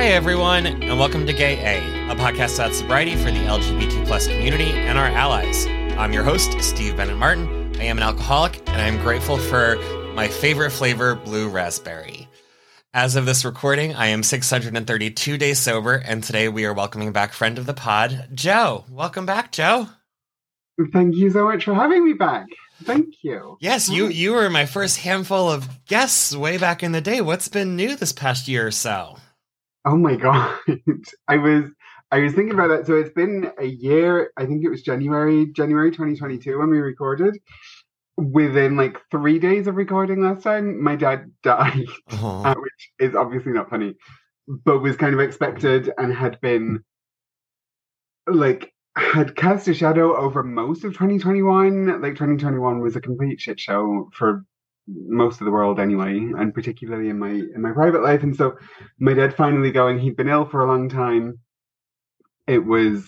Hi, everyone, and welcome to Gay A, a podcast about sobriety for the LGBT plus community and our allies. I'm your host, Steve Bennett Martin. I am an alcoholic, and I'm grateful for my favorite flavor, blue raspberry. As of this recording, I am 632 days sober, and today we are welcoming back friend of the pod, Jo. Welcome back, Jo. Thank you so much for having me back. Thank you. Yes, you you were my first handful of guests way back in the day. What's been new this past year or so? Oh my god. I was I was thinking about that. So it's been a year, I think it was January, January 2022 when we recorded. Within like three days of recording last time, my dad died, uh, which is obviously not funny, but was kind of expected and had been like had cast a shadow over most of 2021. Like 2021 was a complete shit show for most of the world anyway, and particularly in my in my private life. And so my dad finally going, he'd been ill for a long time. It was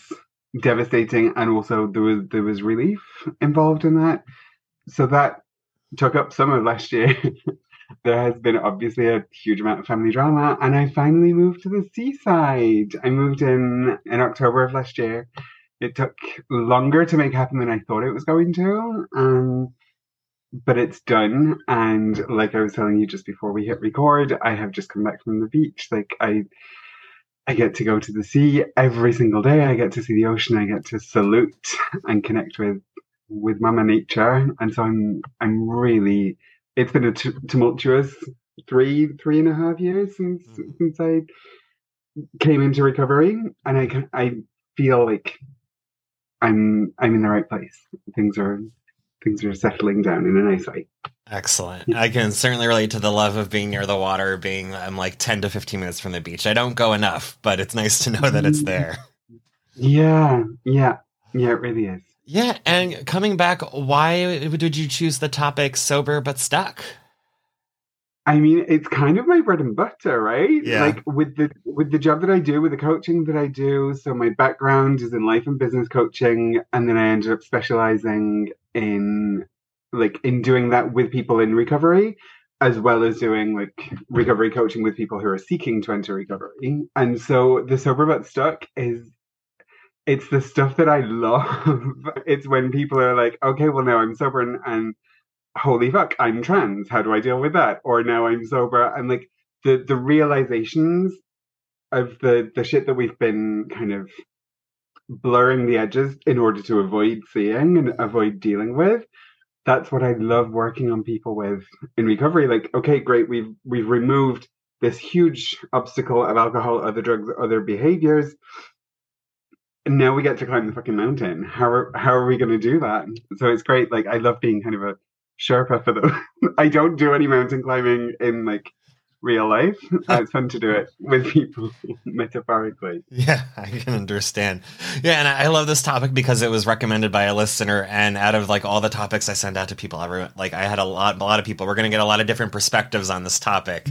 devastating and also there was there was relief involved in that. So that took up some of last year. there has been obviously a huge amount of family drama and I finally moved to the seaside. I moved in in October of last year. It took longer to make happen than I thought it was going to. Um, but it's done. And like I was telling you just before we hit record, I have just come back from the beach. Like I, I get to go to the sea every single day. I get to see the ocean. I get to salute and connect with with Mama Nature. And so I'm I'm really. It's been a t- tumultuous three three and a half years since mm-hmm. since I came into recovery, and I I feel like I'm I'm in the right place. Things are things are settling down in a nice way. Excellent. I can certainly relate to the love of being near the water, being I'm like 10 to 15 minutes from the beach. I don't go enough, but it's nice to know that it's mm. there. Yeah, yeah, yeah, it really is. Yeah, and coming back, why did you choose the topic sober but stuck? I mean, it's kind of my bread and butter, right? Yeah. Like with the with the job that I do, with the coaching that I do. So my background is in life and business coaching, and then I ended up specializing in like in doing that with people in recovery, as well as doing like recovery coaching with people who are seeking to enter recovery. And so the sober but stuck is it's the stuff that I love. it's when people are like, okay, well now I'm sober and, and holy fuck, I'm trans. How do I deal with that? Or now I'm sober. And like the the realizations of the the shit that we've been kind of blurring the edges in order to avoid seeing and avoid dealing with. That's what I love working on people with in recovery. Like, okay, great, we've we've removed this huge obstacle of alcohol, other drugs, other behaviors. And now we get to climb the fucking mountain. How are how are we going to do that? So it's great. Like I love being kind of a Sherpa for them. I don't do any mountain climbing in like real life. it's fun to do it with people metaphorically. Yeah, I can understand. Yeah, and I love this topic because it was recommended by a listener. And out of like all the topics I send out to people, everyone like I had a lot, a lot of people. We're going to get a lot of different perspectives on this topic.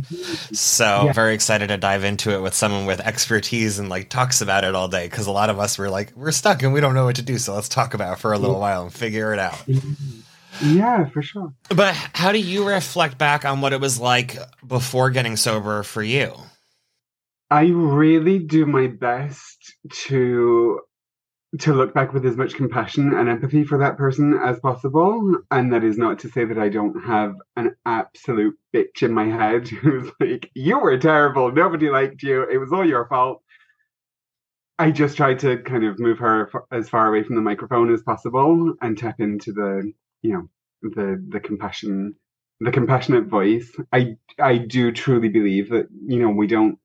So yeah. very excited to dive into it with someone with expertise and like talks about it all day. Because a lot of us were like, we're stuck and we don't know what to do. So let's talk about it for a little while and figure it out. Mm-hmm. Yeah, for sure. But how do you reflect back on what it was like before getting sober for you? I really do my best to to look back with as much compassion and empathy for that person as possible. And that is not to say that I don't have an absolute bitch in my head who's like, You were terrible, nobody liked you, it was all your fault. I just tried to kind of move her f- as far away from the microphone as possible and tap into the, you know, the the compassion, the compassionate voice. I I do truly believe that you know we don't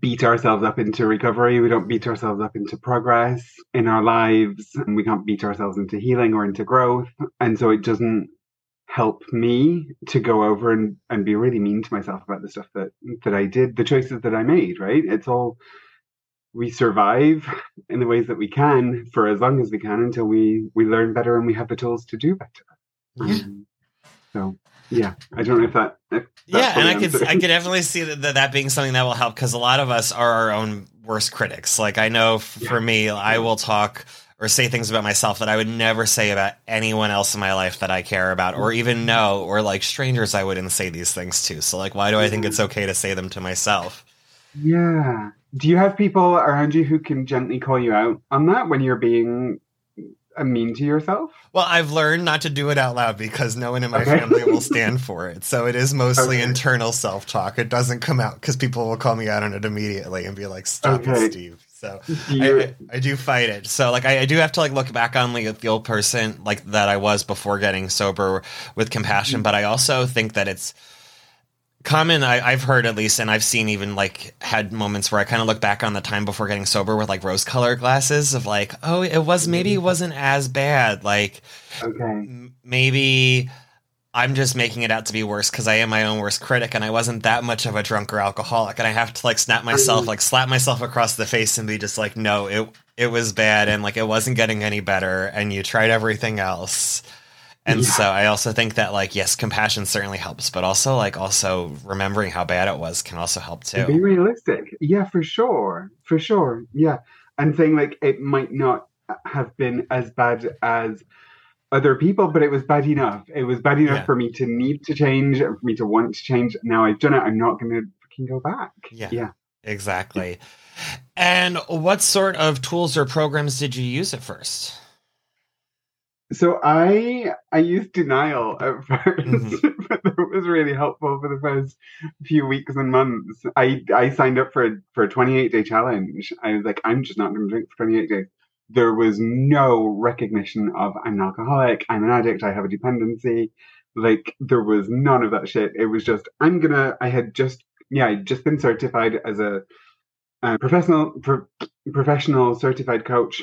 beat ourselves up into recovery. We don't beat ourselves up into progress in our lives. And we can't beat ourselves into healing or into growth. And so it doesn't help me to go over and, and be really mean to myself about the stuff that, that I did, the choices that I made, right? It's all we survive in the ways that we can for as long as we can until we we learn better and we have the tools to do better. Yeah. Um, so yeah, I don't know if that. If yeah, and I could I could definitely see that, that, that being something that will help because a lot of us are our own worst critics. Like I know f- yeah. for me, I will talk or say things about myself that I would never say about anyone else in my life that I care about or even know or like strangers I wouldn't say these things to. So like why do I think it's okay to say them to myself? Yeah. Do you have people around you who can gently call you out on that when you're being mean to yourself? Well, I've learned not to do it out loud because no one in my okay. family will stand for it. So it is mostly okay. internal self talk. It doesn't come out because people will call me out on it immediately and be like, "Stop okay. it, Steve." So I, I, do fight it. So like I, I, do have to like look back on like the old person like that I was before getting sober with compassion. Mm-hmm. But I also think that it's common I, have heard at least and i've seen even like had moments where i kind of look back on the time before getting sober with like rose colored glasses of like oh it was maybe it wasn't as bad like okay. m- maybe i'm just making it out to be worse because i am my own worst critic and i wasn't that much of a drunk or alcoholic and i have to like snap myself mm. like slap myself across the face and be just like no it it was bad and like it wasn't getting any better and you tried everything else and yeah. so I also think that like yes, compassion certainly helps, but also like also remembering how bad it was can also help too. Be realistic. Yeah, for sure. For sure. Yeah. And saying like it might not have been as bad as other people, but it was bad enough. It was bad enough yeah. for me to need to change and for me to want to change. Now I've done it. I'm not going to fucking go back. Yeah. Yeah. Exactly. And what sort of tools or programs did you use at first? So I I used denial at 1st mm-hmm. but that was really helpful for the first few weeks and months. I I signed up for a, for a 28 day challenge. I was like, I'm just not going to drink for 28 days. There was no recognition of I'm an alcoholic, I'm an addict, I have a dependency. Like there was none of that shit. It was just I'm gonna. I had just yeah, I'd just been certified as a, a professional pro, professional certified coach,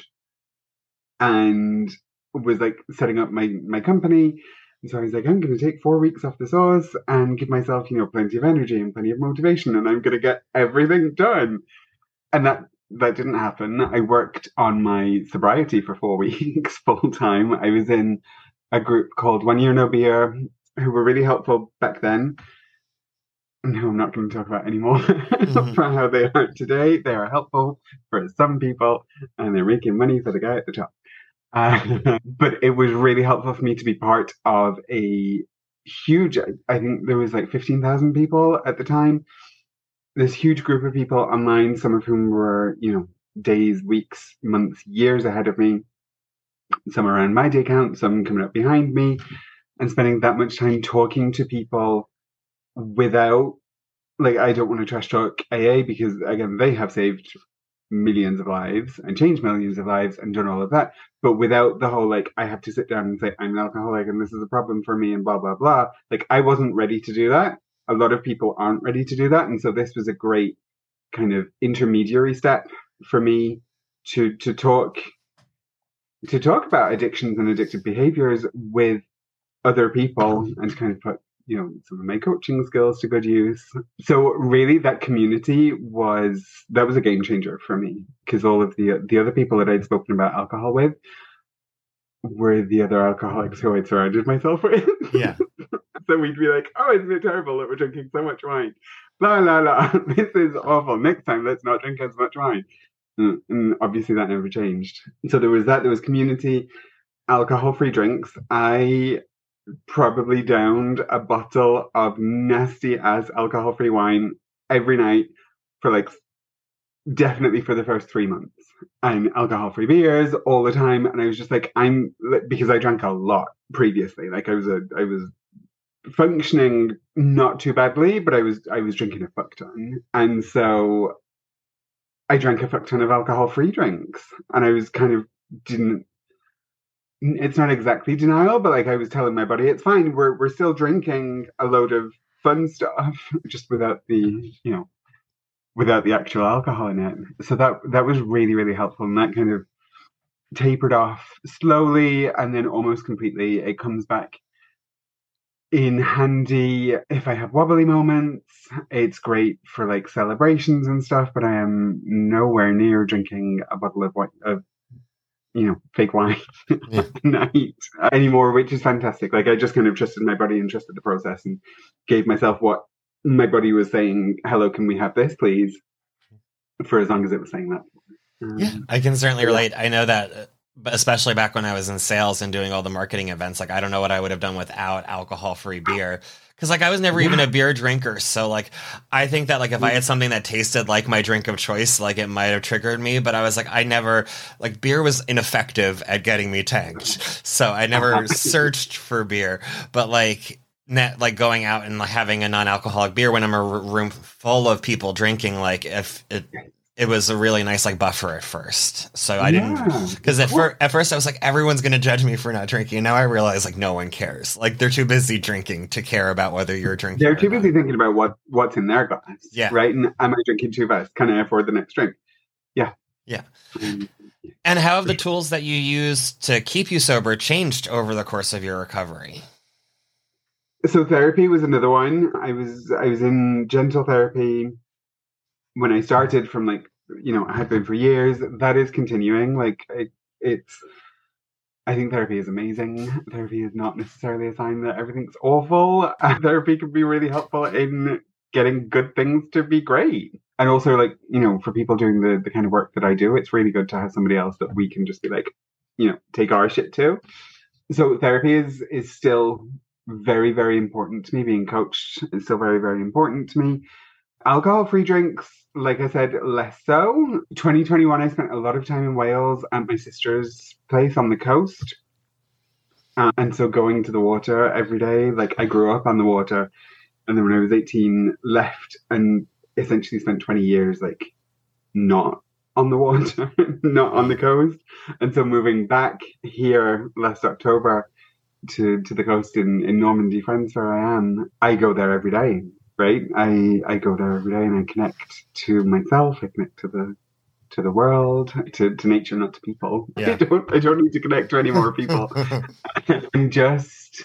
and was like setting up my my company. And so I was like, I'm going to take four weeks off the sauce and give myself, you know, plenty of energy and plenty of motivation, and I'm going to get everything done. And that that didn't happen. I worked on my sobriety for four weeks full time. I was in a group called One Year No Beer, who were really helpful back then. No, I'm not going to talk about anymore mm-hmm. for how they are today. They are helpful for some people, and they're making money for the guy at the top. Uh, but it was really helpful for me to be part of a huge, I think there was like 15,000 people at the time. This huge group of people online, some of whom were, you know, days, weeks, months, years ahead of me. Some around my day count, some coming up behind me, and spending that much time talking to people without, like, I don't want to trash talk AA because, again, they have saved millions of lives and changed millions of lives and done all of that, but without the whole like I have to sit down and say I'm an alcoholic and this is a problem for me and blah blah blah. Like I wasn't ready to do that. A lot of people aren't ready to do that, and so this was a great kind of intermediary step for me to to talk to talk about addictions and addictive behaviors with other people and to kind of put you know some of my coaching skills to good use. So really that community was that was a game changer for me because all of the the other people that i'd spoken about alcohol with were the other alcoholics who i'd surrounded myself with. Yeah. So we'd be like oh isn't it terrible that we're drinking so much wine? La la la this is awful. Next time let's not drink as much wine. Mm, and obviously that never changed. So there was that there was community alcohol free drinks. I probably downed a bottle of nasty as alcohol free wine every night for like definitely for the first three months. And alcohol free beers all the time. And i was just like i'm because i drank a lot previously. Like i was a i was functioning not too badly but i was i was drinking a fuck ton. And so I drank a fuck ton of alcohol free drinks. And I was kind of didn't it's not exactly denial, but like I was telling my body, it's fine. We're we're still drinking a load of fun stuff, just without the you know, without the actual alcohol in it. So that that was really really helpful, and that kind of tapered off slowly and then almost completely. It comes back in handy if I have wobbly moments. It's great for like celebrations and stuff, but I am nowhere near drinking a bottle of white of you know fake wine yeah. night anymore, which is fantastic. Like I just kind of trusted my body and trusted the process and gave myself what my body was saying. Hello, can we have this, please? For as long as it was saying that. Um, yeah, I can certainly relate. I know that uh, especially back when I was in sales and doing all the marketing events, like I don't know what I would have done without alcohol free beer. Cause like I was never even a beer drinker. So like I think that like if I had something that tasted like my drink of choice, like it might have triggered me. But I was like, I never like beer was ineffective at getting me tanked. So I never uh-huh. searched for beer. But like net like going out and like having a non-alcoholic beer when I'm a room full of people drinking, like if it it was a really nice like buffer at first. So I yeah. didn't because at, fir- at first I was like everyone's going to judge me for not drinking. Now I realize like no one cares. Like they're too busy drinking to care about whether you're drinking. They're too busy thinking about what what's in their glass. Yeah. Right. And am I drinking too fast? Can I afford the next drink? Yeah. Yeah. Um, and how have the tools that you use to keep you sober changed over the course of your recovery? So therapy was another one. I was I was in gentle therapy when I started from like you know I had been for years. That is continuing. Like it, it's. I think therapy is amazing. Therapy is not necessarily a sign that everything's awful. therapy can be really helpful in getting good things to be great. And also, like, you know, for people doing the, the kind of work that I do, it's really good to have somebody else that we can just be like, you know, take our shit to. So therapy is is still very, very important to me. Being coached is still very, very important to me. Alcohol free drinks like I said, less so. 2021, I spent a lot of time in Wales at my sister's place on the coast. Uh, and so going to the water every day, like I grew up on the water. And then when I was 18, left and essentially spent 20 years like not on the water, not on the coast. And so moving back here last October to, to the coast in, in Normandy, France, where I am, I go there every day right? I I go there every day and I connect to myself. I connect to the to the world, to, to nature, not to people. Yeah. I don't I don't need to connect to any more people. and just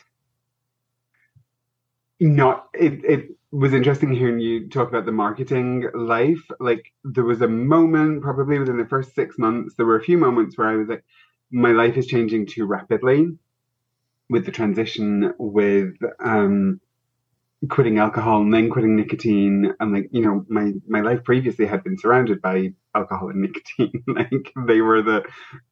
not it it was interesting hearing you talk about the marketing life. Like there was a moment probably within the first six months, there were a few moments where I was like, my life is changing too rapidly with the transition with um quitting alcohol and then quitting nicotine. And like you know my my life previously had been surrounded by alcohol and nicotine. Like they were the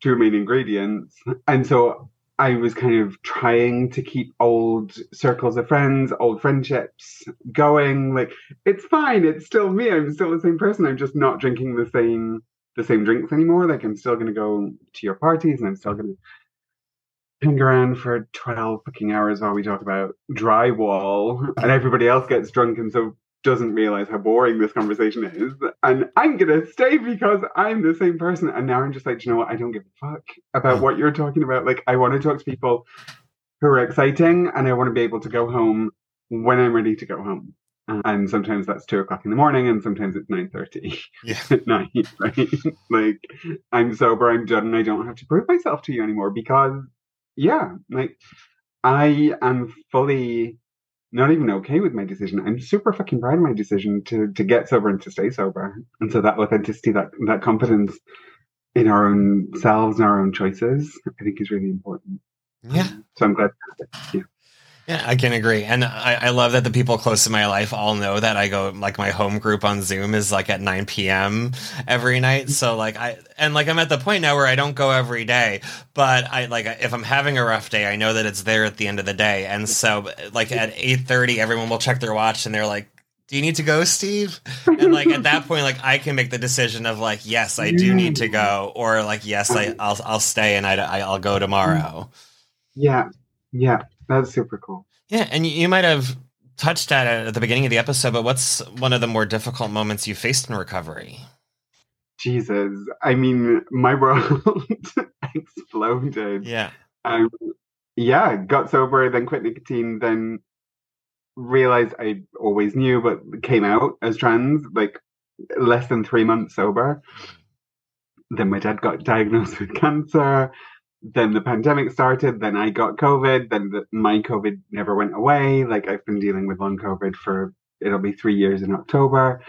two main ingredients. And so i was kind of trying to keep old circles of friends old friendships going. Like it's fine. It's still me. I'm still the same person. I'm just not drinking the same the same drinks anymore. Like i'm still going to go to your parties and i'm still going to hang around for 12 fucking hours while we talk about drywall and everybody else gets drunk and so doesn't realize how boring this conversation is. And I'm going to stay because I'm the same person. And now I'm just like, you know what? I don't give a fuck about what you're talking about. Like, I want to talk to people who are exciting and I want to be able to go home when I'm ready to go home. And sometimes that's two o'clock in the morning, and sometimes it's nine thirty yeah. at night. Right? like I'm sober, I'm done, and I don't have to prove myself to you anymore because yeah, like I am fully not even okay with my decision. I'm super fucking proud of my decision to to get sober and to stay sober. And so that authenticity, that that confidence in our own selves and our own choices, I think is really important. Yeah. Um, so I'm glad. Yeah. Yeah, I can agree. And I, I, love that the people close to my life all know that I go like my home group on Zoom is like at 9 p.m. every night. So like I and like I'm at the point now where I don't go every day, but I like if I'm having a rough day, I know that it's there at the end of the day. And so like at 8:30 everyone will check their watch and they're like do you need to go, Steve? And like at that point, like I can make the decision of like, yes, I do need to go, or like, yes, I, I'll I'll stay and I I'll go tomorrow. Yeah, yeah. That's super cool. Yeah, and you, might have touched at it at the beginning of the episode, but what's one of the more difficult moments you faced in recovery? Jesus. I mean, my world exploded. Yeah. Um, yeah, got sober, then quit nicotine, then realized I always knew, but came out as trans like less than three months sober. Then my dad got diagnosed with cancer. Then the pandemic started. Then I got COVID. Then the, my COVID never went away. Like I've been dealing with long COVID for it'll be three years in October.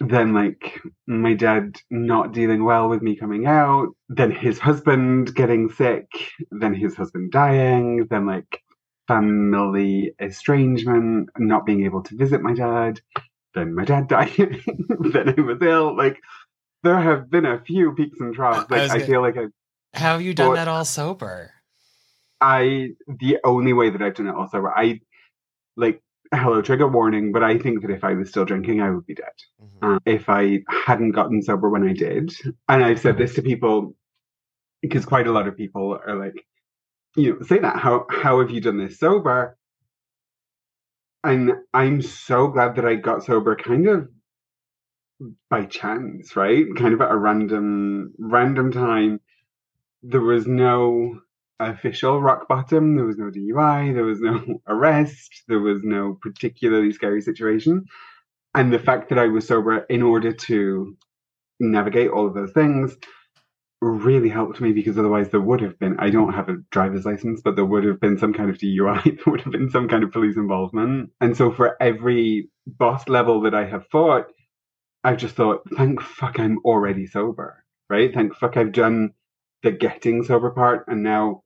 Then like my dad not dealing well with me coming out. Then his husband getting sick. Then his husband dying. Then like family estrangement, not being able to visit my dad. Then my dad dying. then I was ill. Like there have been a few peaks and troughs. Like I, gonna- feel like I, How have you done Well- that all sober? I, the only way that I've done it all sober, I, like, hello, trigger warning, but I think that if I was still drinking, I would be dead. Mhm. Uh, if I hadn't gotten sober when I did, and I've said this to people because quite a lot of people are like, you know, say that how how have you done this sober? And I'm so glad that I got sober, kind of by chance, right? Kind of at a random random time. There was no official rock bottom. There was no DUI. There was no arrest. There was no particularly scary situation. And the fact that I was sober in order to navigate all of those things really helped me because otherwise there would have been I don't have a driver's license, but there would have been some kind of DUI, there would have been some kind of police involvement. And so for every boss level that I have fought, I've just thought, thank fuck I'm already sober. Right? Thank fuck I've done the getting sober part and now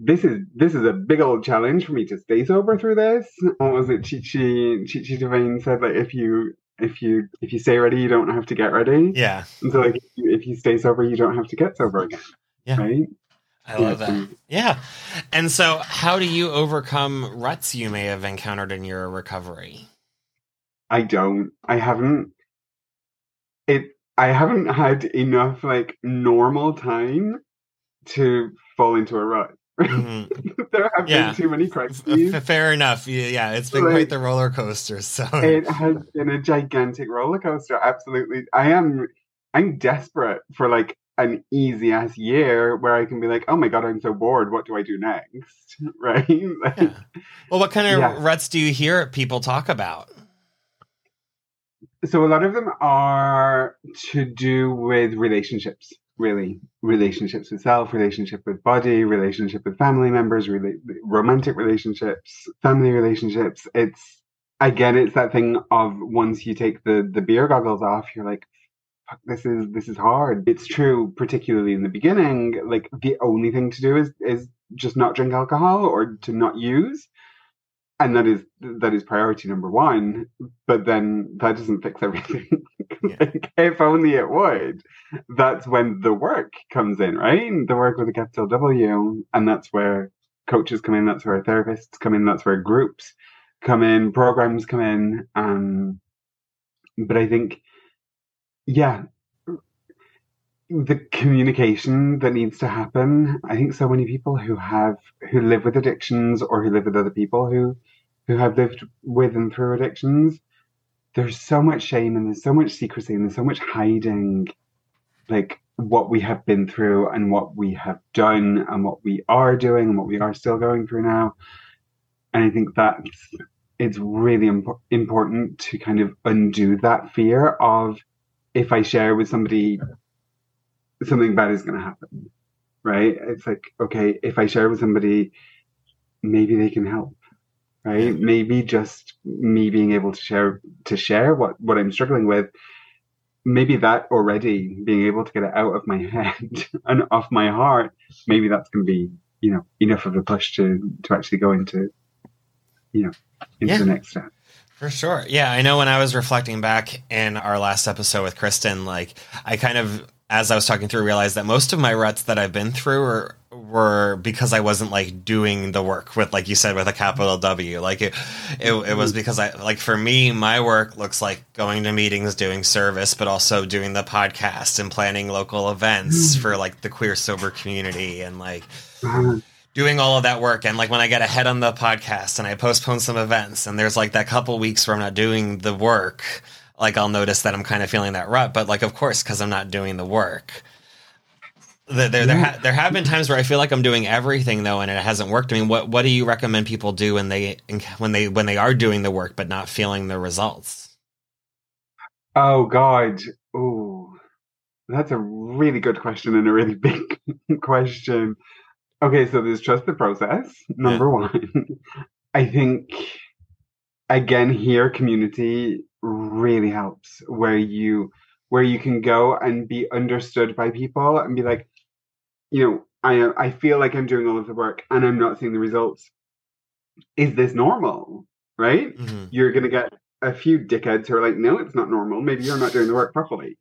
this is this is a big old challenge for me to stay sober through this. What was it? Chichi Chichi DeVayne said like if you if you if you stay ready, you don't have to get ready. Yeah. And so like if you, if you stay sober, you don't have to get sober again. Yeah. Right? I love Yeah, that. Yeah. And so, how do you overcome ruts you may have encountered in your recovery? I don't. I haven't. It. I haven't had enough like normal time to fall into a rut. Mhm. there have Yeah. been too many crises. f- Fair enough. Yeah, yeah, it's been Like- quite the roller coaster. So, it has been a gigantic roller coaster. Absolutely. I am. I'm desperate for like an easy ass year where I can be like, oh my god, I'm so bored. What do I do next? Right? Like, yeah. Well, what kind of Yeah. ruts do you hear people talk about? so a lot of them are to do with relationships really relationships with self relationship with body relationship with family members rela- romantic relationships family relationships. It's again it's that thing of once you take the the beer goggles off you're like fuck this is this is hard. It's true particularly in the beginning like the only thing to do is is just not drink alcohol or to not use. And that is that is priority number one. But then that doesn't fix everything Yeah. if only it would. That's when the work comes in right? The work with a capital w and that's where coaches come in that's where therapists come in that's where groups come in programs come in um but i think yeah the communication that needs to happen. I think so many people who have who live with addictions or who live with other people who who have lived with and through addictions there's so much shame and there's so much secrecy and there's so much hiding like what we have been through and what we have done and what we are doing and what we are still going through now. And i think that's it's really imp- important to kind of undo that fear of if i share with somebody something bad is going to happen right? It's like okay if i share with somebody maybe they can help right maybe just me being able to share to share what what i'm struggling with maybe that already being able to get it out of my head and off my heart maybe that's going to be you know enough of a push to to actually go into you know into Yeah. the next step For sure. Yeah, I know when I was reflecting back in our last episode with Kristen, like I kind of as I was talking through realized that most of my ruts that I've been through were were because I wasn't like doing the work with like you said with a capital W. Like it it, it was because I like for me my work looks like going to meetings, doing service, but also doing the podcast and planning local events for like the queer sober community and like Uh, doing all of that work. And like when I get ahead on the podcast and I postpone some events and there's like that couple weeks where I'm not doing the work, like I'll notice that I'm kind of feeling that rut, but like of course because I'm not doing the work. There, there, there, ha- there have been times where I feel like I'm doing everything though, and it hasn't worked. I mean, what what do you recommend people do when they when they when they are doing the work but not feeling the results? Oh God, oh, that's a really good question and a really big question. Okay, so there's trust the process. Number yeah. one, I think again here community really helps where you where you can go and be understood by people and be like you know, I I feel like I'm doing all of the work and I'm not seeing the results. Is this normal? Right? Mm-hmm. You're gonna get a few dickheads who are like, no, it's not normal. Maybe you're not doing the work properly.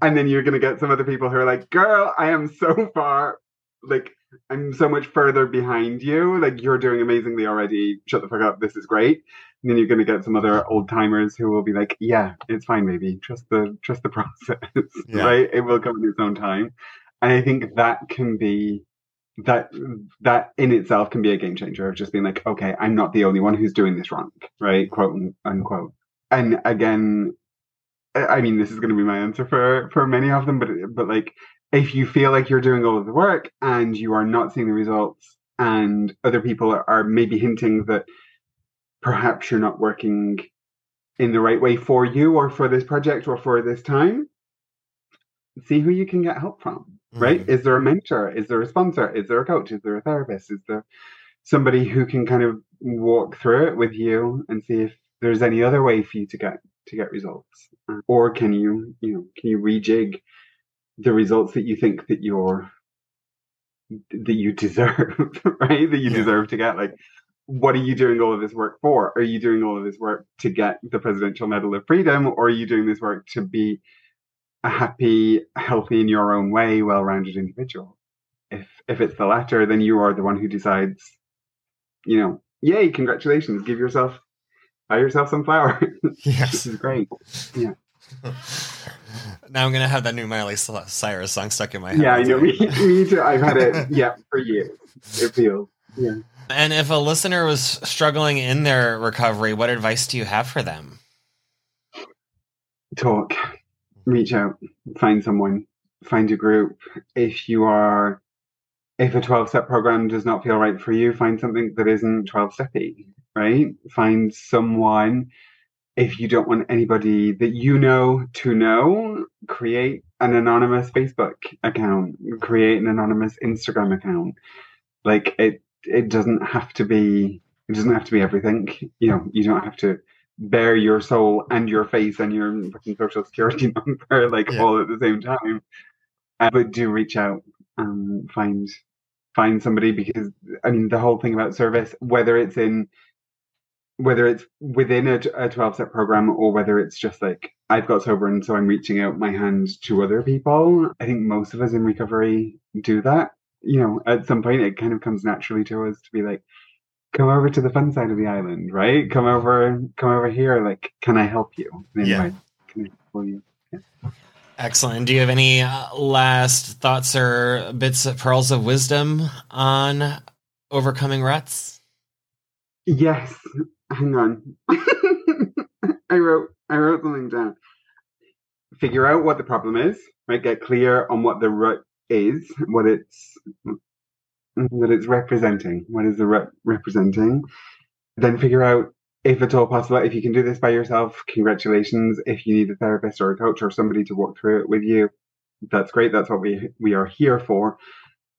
And then you're gonna get some other people who are like, girl, I am so far like I'm so much further behind you. Like you're doing amazingly already. Shut the fuck up. This is great. And then you're gonna get some other old timers who will be like, yeah, it's fine, baby. Trust the trust the process. Yeah. right? It will come in its own time and I think that can be that that in itself can be a game changer of just being like, okay, I'm not the only one who's doing this wrong, right? Quote unquote. And again, I mean, this is going to be my answer for for many of them, but but like, if you feel like you're doing all of the work and you are not seeing the results, and other people are, are maybe hinting that perhaps you're not working in the right way for you or for this project or for this time, see who you can get help from right? Mm-hmm. Is there a mentor? Is there a sponsor? Is there a coach? Is there a therapist? Is there somebody who can kind of walk through it with you and see if there's any other way for you to get to get results, or can you you know can you rejig the results that you think that you're that you deserve, right? That you yeah. deserve to get like. What are you doing all of this work for? Are you doing all of this work to get the Presidential Medal of Freedom, or are you doing this work to be a happy, healthy in your own way, well-rounded individual. If if it's the latter, then you are the one who decides, you know, yay, congratulations, give yourself buy yourself some flowers. Yes. this is great. Yeah. now I'm gonna have that new Miley Cyrus song stuck in my head. Yeah, I know. Me, me too. I've had it. Yeah, for years. It feels. And if a listener was struggling in their recovery, what advice do you have for them? Talk reach out, find someone, find a group. If you are, if a 12 step program does not feel right for you, find something that isn't 12 steppy, right? Find someone. If you don't want anybody that you know to know, create an anonymous Facebook account, create an anonymous Instagram account. Like it, it doesn't have to be, it doesn't have to be everything. You know, you don't have to bare your soul and your face and your fucking social security number like yeah. all at the same time. Uh, but do reach out and find find somebody because I mean the whole thing about service, whether it's in whether it's within a, a 12 step program or whether it's just like I've got sober and so I'm reaching out my hand to other people. I think most of us in recovery do that. You know, at some point it kind of comes naturally to us to be like, come over to the fun side of the island, right? Come over, come over here. Like, can I help you? yeah. Can I help you? Yeah. Excellent. Do you have any uh, last thoughts or bits of pearls of wisdom on overcoming ruts? Yes. Hang on. I wrote I wrote something down. Figure out what the problem is, right? Get clear on what the rut is, what its that it's representing. What is the rep representing? Then figure out if at all possible. If you can do this by yourself, congratulations. If you need a therapist or a coach or somebody to walk through it with you, that's great. That's what we we are here for.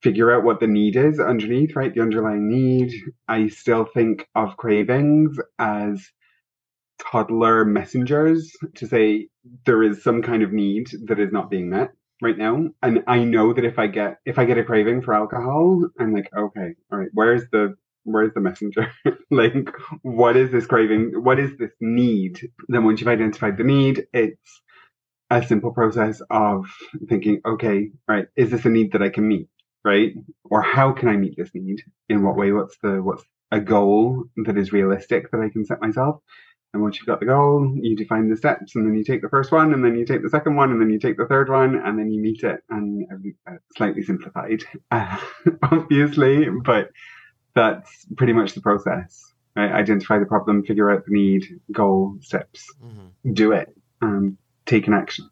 Figure out what the need is underneath, right? The underlying need. I still think of cravings as toddler messengers to say there is some kind of need that is not being met right now and i know that if i get if i get a craving for alcohol i'm like okay all right where's the where's the messenger? Like what is this craving what is this need? Then once you've identified the need it's a simple process of thinking okay right is this a need that i can meet right? Or how can i meet this need? In what way? What's the what's a goal that is realistic that i can set myself and once you've got the goal, you define the steps, and then you take the first one, and then you take the second one, and then you take the third one, and then you meet it. And uh, slightly simplified, uh, obviously, but that's pretty much the process. Right? Identify the problem, figure out the need, goal, steps, mm-hmm. do it. and taken action.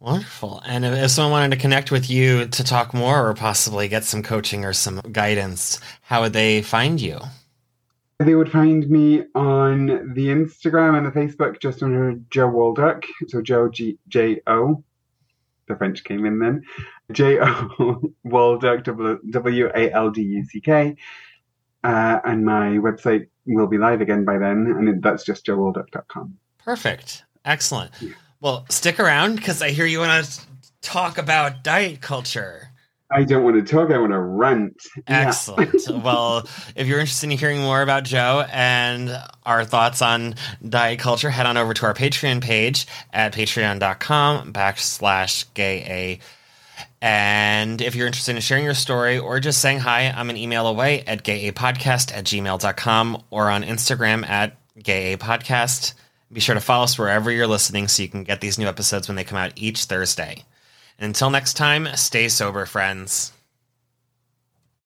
Wonderful. And if someone wanted to connect with you to talk more or possibly get some coaching or some guidance, how would they find you? They would find me on the Instagram and the Facebook just under Jo Walduck. So Jo G J O. The French came in then. J O Walduck W A L D U C K. Uh, and my website will be live again by then, and that's just jowalduck.com. Perfect. Excellent. Yeah. Well, stick around because I hear you want to talk about diet culture. I don't want to talk. I want to rant. Excellent. Yeah. well, if you're interested in hearing more about Jo and our thoughts on diet culture, head on over to our Patreon page at patreon.com backslash gay a. And if you're interested in sharing your story or just saying hi, I'm an email away at gayapodcast at gmail.com or on Instagram at gayapodcast. Be sure to follow us wherever you're listening so you can get these new episodes when they come out each Thursday. Until next time, stay sober, friends.